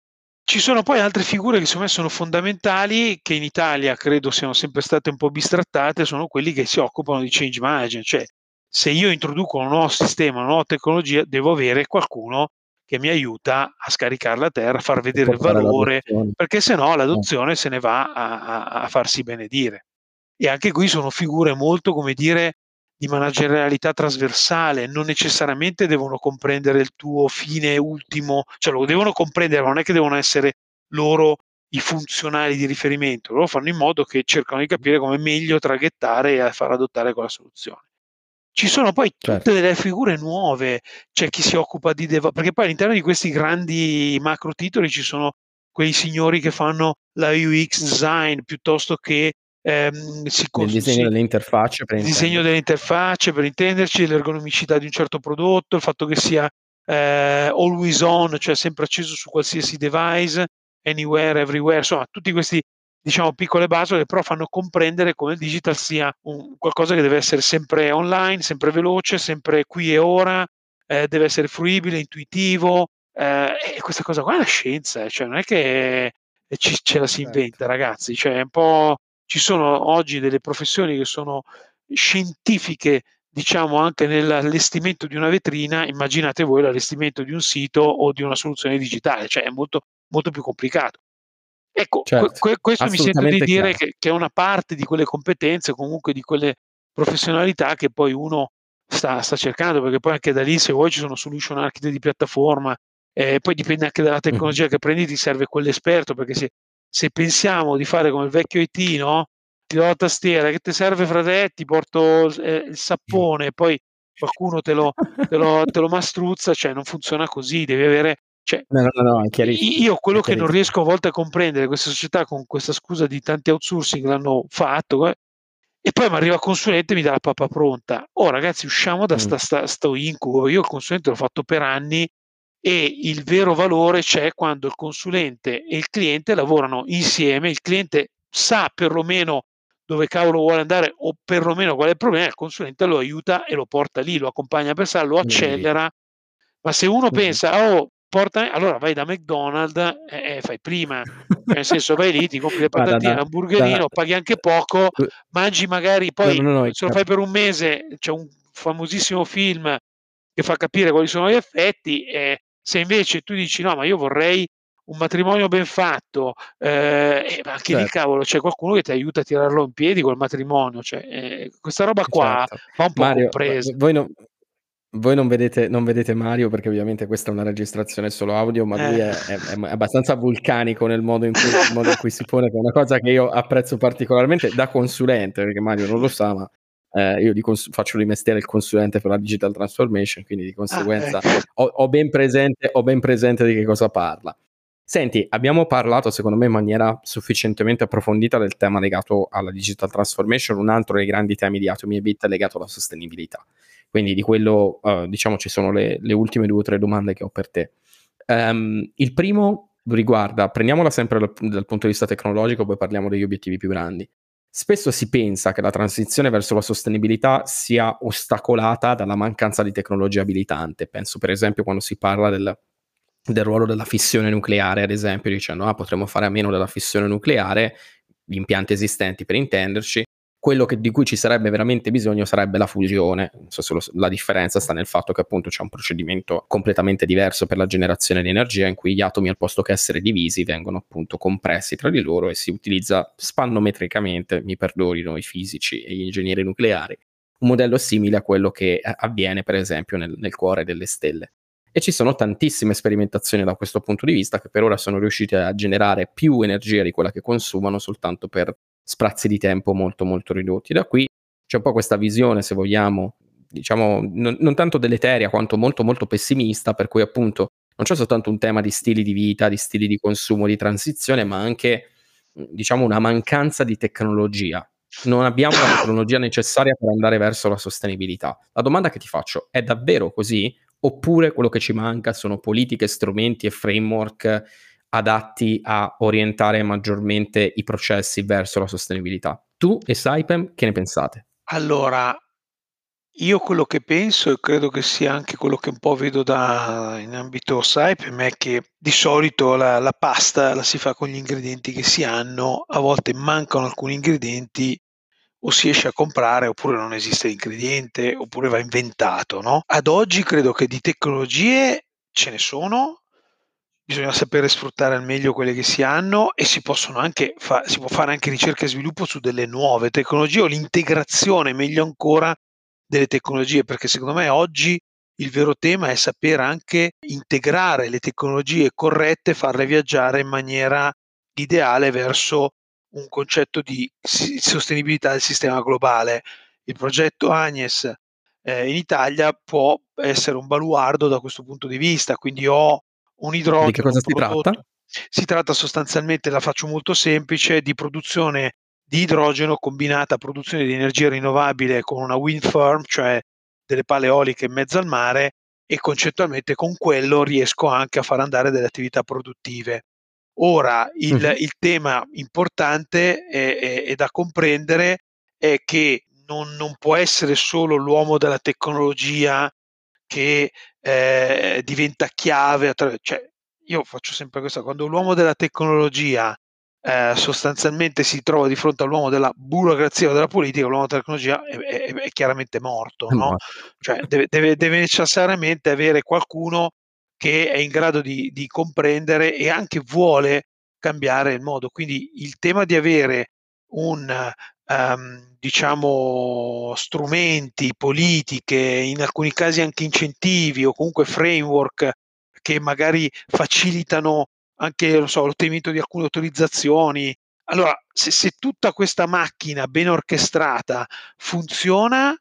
Ci sono poi altre figure che secondo me sono fondamentali, che in Italia credo siano sempre state un po' bistrattate, sono quelli che si occupano di change management, cioè se io introduco un nuovo sistema, una nuova tecnologia, devo avere qualcuno che mi aiuta a scaricare la terra, a far vedere il valore, perché se no l'adozione se ne va a, a, a farsi benedire. E anche qui sono figure molto, come dire, di managerialità trasversale, non necessariamente devono comprendere il tuo fine ultimo, cioè lo devono comprendere, ma non è che devono essere loro i funzionali di riferimento, loro fanno in modo che cercano di capire come meglio traghettare e far adottare quella soluzione. Ci sono poi tutte certo. delle figure nuove, c'è chi si occupa di dev- perché poi all'interno di questi grandi macro titoli ci sono quei signori che fanno la UX design piuttosto che ehm, si il disegno delle interfacce per il disegno delle interfacce per intenderci, l'ergonomicità di un certo prodotto, il fatto che sia eh, always on, cioè sempre acceso su qualsiasi device, anywhere, everywhere, insomma, tutti questi diciamo piccole basi che però fanno comprendere come il digital sia un, qualcosa che deve essere sempre online, sempre veloce, sempre qui e ora, eh, deve essere fruibile, intuitivo, eh, e questa cosa qua è una scienza, eh, cioè non è che ci, ce la si inventa, ragazzi, cioè è un po' ci sono oggi delle professioni che sono scientifiche, diciamo anche nell'allestimento di una vetrina, immaginate voi l'allestimento di un sito o di una soluzione digitale, cioè è molto, molto più complicato. Ecco, certo, que- questo mi sento di dire che, che, è una parte di quelle competenze, comunque di quelle professionalità che poi uno sta, sta cercando, perché poi anche da lì se vuoi ci sono solution architect di piattaforma, eh, poi dipende anche dalla tecnologia che prendi, ti serve quell'esperto, perché se se pensiamo di fare come il vecchio IT, no? Ti do la tastiera, che ti serve frate? Ti porto eh, il sappone, poi qualcuno te lo, te, lo, te lo, mastruzza, cioè non funziona così, devi avere... Cioè, no, no, no, io quello che non riesco a volte a comprendere, queste società con questa scusa di tanti outsourcing l'hanno fatto, eh, e poi mi arriva il consulente e mi dà la pappa pronta. Oh ragazzi, usciamo da mm. sta, sta, sto incubo, io il consulente l'ho fatto per anni, e il vero valore c'è quando il consulente e il cliente lavorano insieme, il cliente sa perlomeno dove cavolo vuole andare o perlomeno qual è il problema, il consulente lo aiuta e lo porta lì, lo accompagna per sé, lo accelera. Ma se uno pensa, oh, porta, allora vai da McDonald's e eh, fai prima, cioè, nel senso vai lì, ti compri le patatine, l'hamburgerino, paghi anche poco, mangi magari, poi no, no, no, se lo fai per un mese, c'è un famosissimo film che fa capire quali sono gli effetti, e se invece tu dici no, ma io vorrei un matrimonio ben fatto, eh, eh, ma anche certo. lì cavolo c'è qualcuno che ti aiuta a tirarlo in piedi col matrimonio, cioè, eh, questa roba qua certo. va un po' Mario, compresa. Voi, non, voi non, vedete, non vedete, Mario perché ovviamente questa è una registrazione solo audio, ma lui è, è, è, abbastanza vulcanico nel modo in, cui, modo in cui si pone, che è una cosa che io apprezzo particolarmente da consulente, perché Mario non lo sa, ma eh, io cons- faccio di mestiere il consulente per la digital transformation, quindi di conseguenza ah, ecco. ho, ho, ben presente, ho ben presente di che cosa parla. Senti, abbiamo parlato secondo me in maniera sufficientemente approfondita del tema legato alla digital transformation, un altro dei grandi temi di Atomi e Bit è legato alla sostenibilità. Quindi di quello, uh, diciamo, ci sono le, le, ultime due o tre domande che ho per te. Um, il primo riguarda, prendiamola sempre dal, dal punto di vista tecnologico, poi parliamo degli obiettivi più grandi. Spesso si pensa che la transizione verso la sostenibilità sia ostacolata dalla mancanza di tecnologia abilitante. Penso per esempio quando si parla del, del ruolo della fissione nucleare, ad esempio, dicendo ah, potremmo fare a meno della fissione nucleare, gli impianti esistenti per intenderci, quello che, di cui ci sarebbe veramente bisogno sarebbe la fusione. Lo, la differenza sta nel fatto che appunto c'è un procedimento completamente diverso per la generazione di energia in cui gli atomi al posto che essere divisi vengono appunto compressi tra di loro e si utilizza spannometricamente, mi perdonino i fisici e gli ingegneri nucleari, un modello simile a quello che eh, avviene per esempio nel, nel cuore delle stelle. E ci sono tantissime sperimentazioni da questo punto di vista che per ora sono riuscite a generare più energia di quella che consumano soltanto per sprazzi di tempo molto molto ridotti. Da qui c'è un po' questa visione, se vogliamo, diciamo, non, non tanto deleteria quanto molto molto pessimista, per cui appunto non c'è soltanto un tema di stili di vita, di stili di consumo, di transizione, ma anche diciamo una mancanza di tecnologia. Non abbiamo la tecnologia necessaria per andare verso la sostenibilità. La domanda che ti faccio è davvero così? Oppure quello che ci manca sono politiche, strumenti e framework adatti a orientare maggiormente i processi verso la sostenibilità. Tu e Saipem che ne pensate? Allora, Io quello che penso, e credo che sia anche quello che un po' vedo da in ambito Saipem, è che di solito la la pasta la si fa con gli ingredienti che si hanno, a volte mancano alcuni ingredienti o si esce a comprare oppure non esiste l'ingrediente, oppure va inventato, no, ad oggi credo che di tecnologie ce ne sono, bisogna sapere sfruttare al meglio quelle che si hanno e si fa si può fare anche ricerca e sviluppo su delle nuove tecnologie o l'integrazione, meglio ancora, delle tecnologie, perché secondo me oggi il vero tema è saper anche integrare le tecnologie corrette, farle viaggiare in maniera ideale verso un concetto di sostenibilità del sistema globale. Il progetto Agnes eh, in Italia può essere un baluardo da questo punto di vista, quindi ho un idrogeno. Di che cosa si tratta? Si tratta sostanzialmente, la faccio molto semplice, di produzione di idrogeno combinata a produzione di energia rinnovabile con una wind farm, cioè delle pale eoliche in mezzo al mare e concettualmente con quello riesco anche a far andare delle attività produttive. Ora il, uh-huh. il tema importante è, è, è, da comprendere è che non, non, può essere solo l'uomo della tecnologia che eh, diventa chiave, cioè, io faccio sempre questo, quando l'uomo della tecnologia eh, sostanzialmente si trova di fronte all'uomo della burocrazia o della politica, l'uomo della tecnologia è, è, è chiaramente morto, no? cioè, deve, deve, deve, necessariamente avere qualcuno che è in grado di, di, comprendere e anche vuole cambiare il modo. Quindi il tema di avere un um, diciamo strumenti, politiche, in alcuni casi anche incentivi o comunque framework che magari facilitano anche so, l'ottenimento di alcune autorizzazioni. Allora, se, se tutta questa macchina ben orchestrata funziona,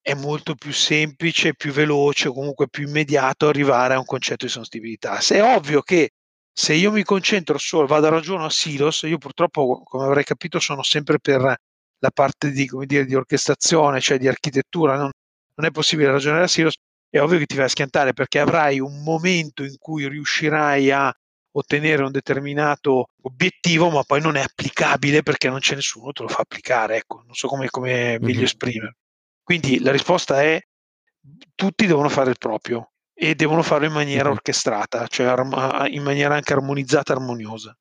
è molto più semplice, più veloce comunque più immediato arrivare a un concetto di sostenibilità. Se è ovvio che se io mi concentro solo, vado a ragiono a silos, io purtroppo, come avrei capito, sono sempre per la parte di, dire, di orchestrazione, cioè di architettura, non, non, è possibile ragionare a silos, è ovvio che ti vai a schiantare perché avrai un momento in cui riuscirai a ottenere un determinato obiettivo, ma poi non è applicabile perché non c'è nessuno che te lo fa applicare. Ecco, non so come, come meglio mm-hmm. esprimere. Quindi la risposta è tutti devono fare il proprio e devono farlo in maniera orchestrata, cioè in maniera anche armonizzata, armoniosa.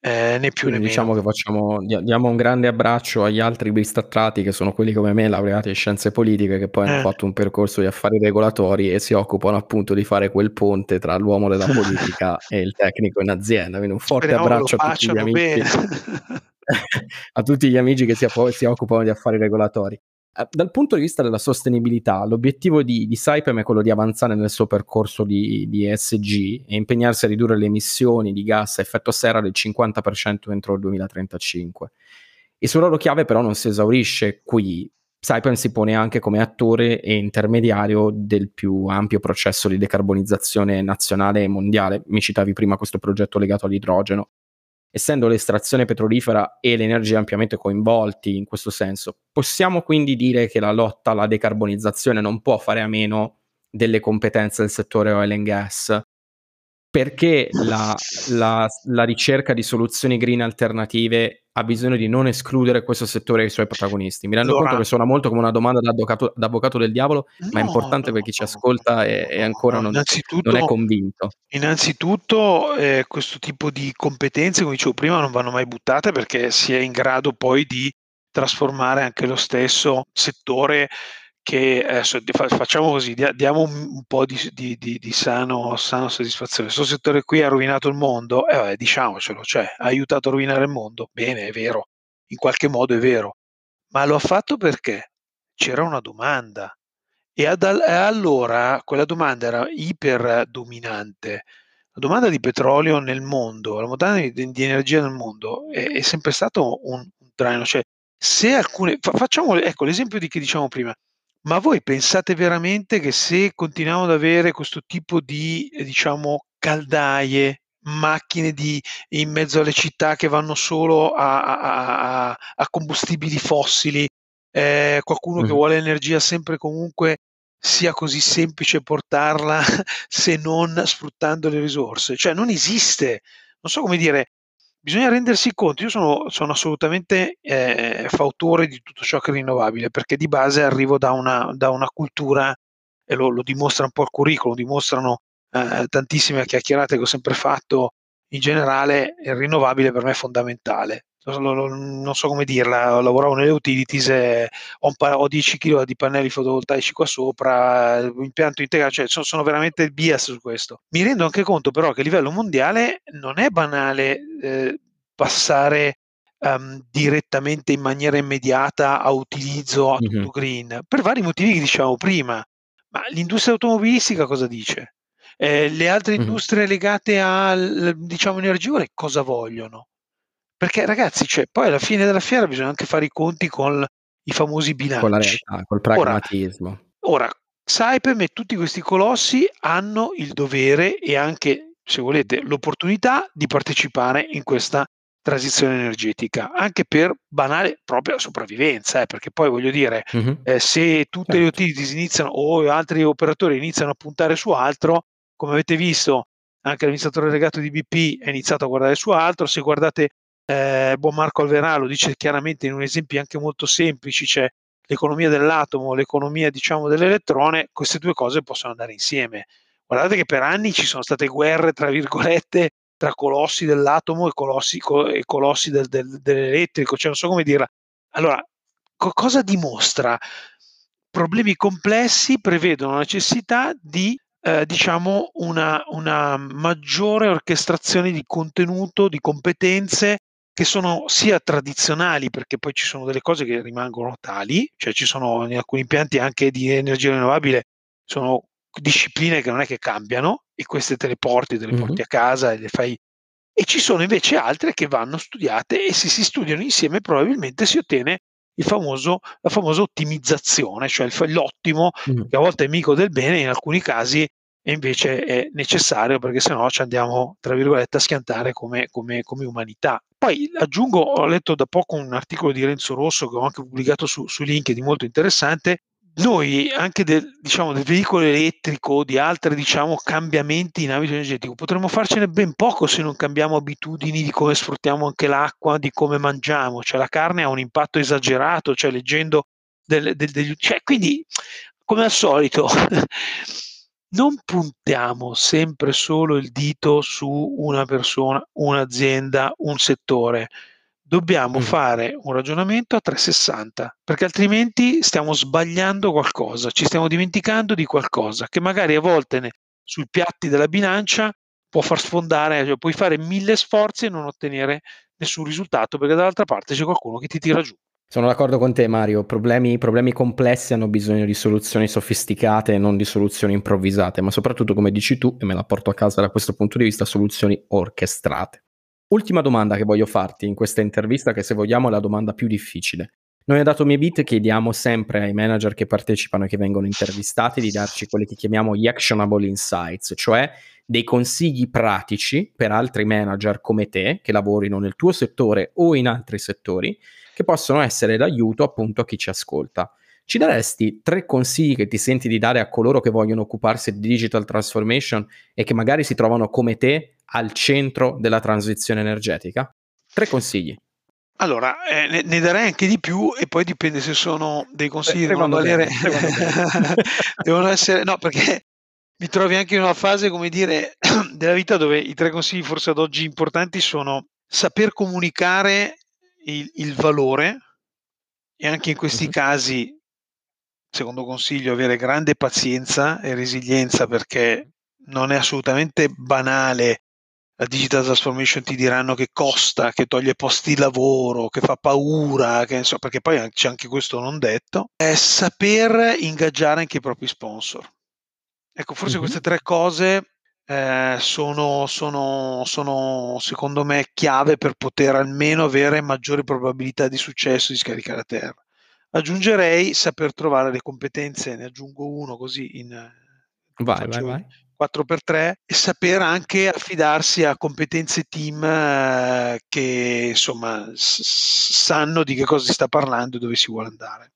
Eh, né più né diciamo meno. che facciamo, diamo un grande abbraccio agli altri bistrattati che sono quelli come me, laureati in scienze politiche, che poi eh. hanno fatto un percorso di affari regolatori e si occupano appunto di fare quel ponte tra l'uomo della politica e il tecnico in azienda. Quindi un forte Speriamo abbraccio a tutti gli amici. a tutti gli amici che si, si occupano di affari regolatori. Eh, dal punto di vista della sostenibilità, l'obiettivo di, di Saipem è quello di avanzare nel suo percorso di, di ESG e impegnarsi a ridurre le emissioni di gas a effetto serra del 50% entro il 2035. Il suo ruolo chiave però non si esaurisce qui. Saipem si pone anche come attore e intermediario del più ampio processo di decarbonizzazione nazionale e mondiale. Mi citavi prima questo progetto legato all'idrogeno essendo l'estrazione petrolifera e l'energia ampiamente coinvolti in questo senso, possiamo quindi dire che la lotta alla decarbonizzazione non può fare a meno delle competenze del settore oil and gas, perché la, la, la ricerca di soluzioni green alternative ha bisogno di non escludere questo settore e i suoi protagonisti. Mi rendo allora, conto che suona molto come una domanda da avvocato, da avvocato del diavolo, no, ma è importante no, per chi ci ascolta e, e ancora non, non, è convinto. Innanzitutto eh, questo tipo di competenze, come dicevo prima, non vanno mai buttate perché si è in grado poi di trasformare anche lo stesso settore che adesso facciamo così, diamo un, po' di, di, di, di sano, sano, soddisfazione. Questo settore qui ha rovinato il mondo, eh, vabbè, diciamocelo, cioè ha aiutato a rovinare il mondo, bene, è vero, in qualche modo è vero, ma lo ha fatto perché c'era una domanda e, ad, allora quella domanda era iper dominante. La domanda di petrolio nel mondo, la domanda di, di energia nel mondo è, è sempre stato un, un traino, cioè se alcune, facciamo ecco l'esempio di che diciamo prima, ma voi pensate veramente che se continuiamo ad avere questo tipo di, eh, diciamo, caldaie, macchine di, in mezzo alle città che vanno solo a, a, a, a combustibili fossili, eh, qualcuno che vuole energia sempre e comunque sia così semplice portarla se non sfruttando le risorse? Cioè non esiste, non so come dire, bisogna rendersi conto, io sono, sono assolutamente eh, fautore di tutto ciò che è rinnovabile, perché di base arrivo da una, da una cultura, e lo, lo, dimostra un po' il curriculum, dimostrano eh, tantissime chiacchierate che ho sempre fatto, in generale il rinnovabile per me è fondamentale. Non so come dirla, lavoravo nelle utilities, e ho, ho 10 kg di pannelli fotovoltaici qua sopra, impianto integrato, cioè sono, sono veramente bias su questo. Mi rendo anche conto però che a livello mondiale non è banale eh, passare um, direttamente in maniera immediata a utilizzo a tutto green, per vari motivi che dicevamo prima. Ma l'industria automobilistica cosa dice? Eh, le altre mm-hmm. industrie legate al diciamo energia cosa vogliono? Perché ragazzi, cioè, poi alla fine della fiera bisogna anche fare i conti con i famosi bilanci. Con la realtà, col pragmatismo. Ora, ora Saipem e tutti questi colossi hanno il dovere e anche, se volete, l'opportunità di partecipare in questa transizione energetica, anche per banale propria sopravvivenza, eh, perché poi voglio dire, mm-hmm. eh, se tutte certo. le utilities iniziano o altri operatori iniziano a puntare su altro, come avete visto, anche l'amministratore legato di BP è iniziato a guardare su altro, se guardate eh, buon Marco Alverà lo dice chiaramente in un esempio anche molto semplice, c'è l'economia dell'atomo, l'economia diciamo dell'elettrone, queste due cose possono andare insieme. Guardate che per anni ci sono state guerre, tra virgolette, tra colossi dell'atomo e colossi, e colossi del, del, dell'elettrico, cioè non so come dirla. Allora, co- cosa dimostra? Problemi complessi prevedono la necessità di eh, diciamo una, una maggiore orchestrazione di contenuto, di competenze che sono sia tradizionali, perché poi ci sono delle cose che rimangono tali, cioè ci sono in alcuni impianti anche di energia rinnovabile, sono discipline che non è che cambiano e queste te le porti, te le porti mm-hmm. a casa e le fai. E ci sono invece altre che vanno studiate e se si studiano insieme probabilmente si ottiene famoso, la famosa ottimizzazione, cioè l'ottimo, mm-hmm. che a volte è amico del bene, in alcuni casi e invece è necessario perché sennò ci andiamo, tra virgolette, a schiantare come, come, come, umanità. Poi aggiungo, ho letto da poco un articolo di Renzo Rosso che ho anche pubblicato su, su LinkedIn molto interessante, noi anche del, diciamo, del veicolo elettrico di altri diciamo, cambiamenti in ambito energetico potremmo farcene ben poco se non cambiamo abitudini di come sfruttiamo anche l'acqua, di come mangiamo, cioè la carne ha un impatto esagerato, cioè leggendo del, del, degli... Cioè, quindi come al solito non puntiamo sempre solo il dito su una persona, un'azienda, un settore. Dobbiamo mm. fare un ragionamento a 360, perché altrimenti stiamo sbagliando qualcosa, ci stiamo dimenticando di qualcosa che magari a volte ne, sui piatti della bilancia può far sfondare, cioè puoi fare mille sforzi e non ottenere nessun risultato, perché dall'altra parte c'è qualcuno che ti tira giù. Sono d'accordo con te Mario, problemi, problemi, complessi hanno bisogno di soluzioni sofisticate e non di soluzioni improvvisate, ma soprattutto come dici tu, e me la porto a casa da questo punto di vista, soluzioni orchestrate. Ultima domanda che voglio farti in questa intervista, che se vogliamo è la domanda più difficile. Noi a Dato Bit chiediamo sempre ai manager che partecipano e che vengono intervistati di darci quelli che chiamiamo gli actionable insights, cioè dei consigli pratici per altri manager come te che lavorino nel tuo settore o in altri settori che possono essere d'aiuto appunto a chi ci ascolta. Ci daresti tre consigli che ti senti di dare a coloro che vogliono occuparsi di digital transformation e che magari si trovano come te al centro della transizione energetica? Tre consigli. Allora, eh, ne, darei anche di più e poi dipende se sono dei consigli che devono valere. devono essere, no, perché mi trovi anche in una fase, come dire, della vita dove i tre consigli forse ad oggi importanti sono saper comunicare il, il valore e anche in questi uh-huh. casi, secondo consiglio, avere grande pazienza e resilienza perché non è assolutamente banale. La digital transformation ti diranno che costa, che toglie posti di lavoro, che fa paura, che, insomma, perché poi c'è anche questo non detto, è saper ingaggiare anche i propri sponsor. Ecco, forse uh-huh. queste tre cose eh, sono, sono, sono, secondo me chiave per poter almeno avere maggiori probabilità di successo di scaricare a terra. Aggiungerei saper trovare le competenze, ne aggiungo uno così in vai, vai, vai. 4x3 e saper anche affidarsi a competenze team eh, che insomma sanno di che cosa si sta parlando e dove si vuole andare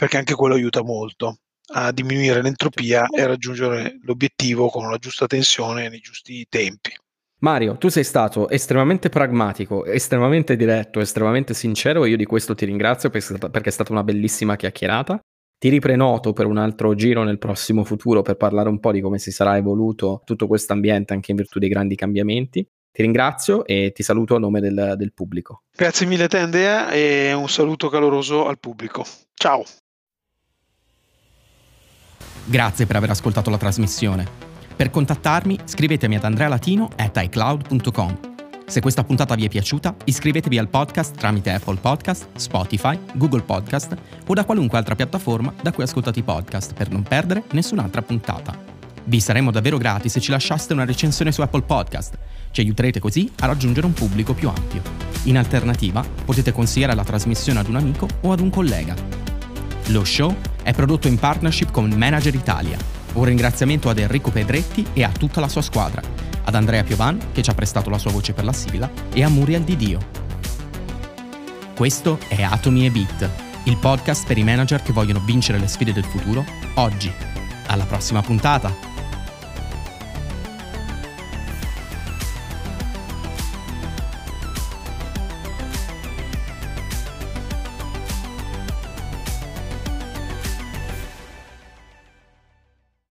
perché anche quello aiuta molto a diminuire l'entropia e raggiungere l'obiettivo con la giusta tensione nei giusti tempi. Mario, tu sei stato estremamente pragmatico, estremamente diretto, estremamente sincero e io di questo ti ringrazio perché è stata una bellissima chiacchierata. Ti riprenoto per un altro giro nel prossimo futuro per parlare un po' di come si sarà evoluto tutto questo ambiente anche in virtù dei grandi cambiamenti. Ti ringrazio e ti saluto a nome del, del pubblico. Grazie mille a te Andrea e un saluto caloroso al pubblico. Ciao. Grazie per aver ascoltato la trasmissione. Per contattarmi scrivetemi ad andrealatino.icloud.com. Se questa puntata vi è piaciuta, iscrivetevi al podcast tramite Apple Podcast, Spotify, Google Podcast o da qualunque altra piattaforma da cui ascoltate i podcast per non perdere nessun'altra puntata. Vi saremmo davvero grati se ci lasciaste una recensione su Apple Podcast. Ci aiuterete così a raggiungere un pubblico più ampio. In alternativa, potete consigliare la trasmissione ad un amico o ad un collega. Lo show è prodotto in partnership con Manager Italia un ringraziamento ad Enrico Pedretti e a tutta la sua squadra, ad Andrea Piovan che ci ha prestato la sua voce per la sigla e a Muriel Di Dio. Questo è Atomi e Beat, il podcast per i manager che vogliono vincere le sfide del futuro oggi. Alla prossima puntata!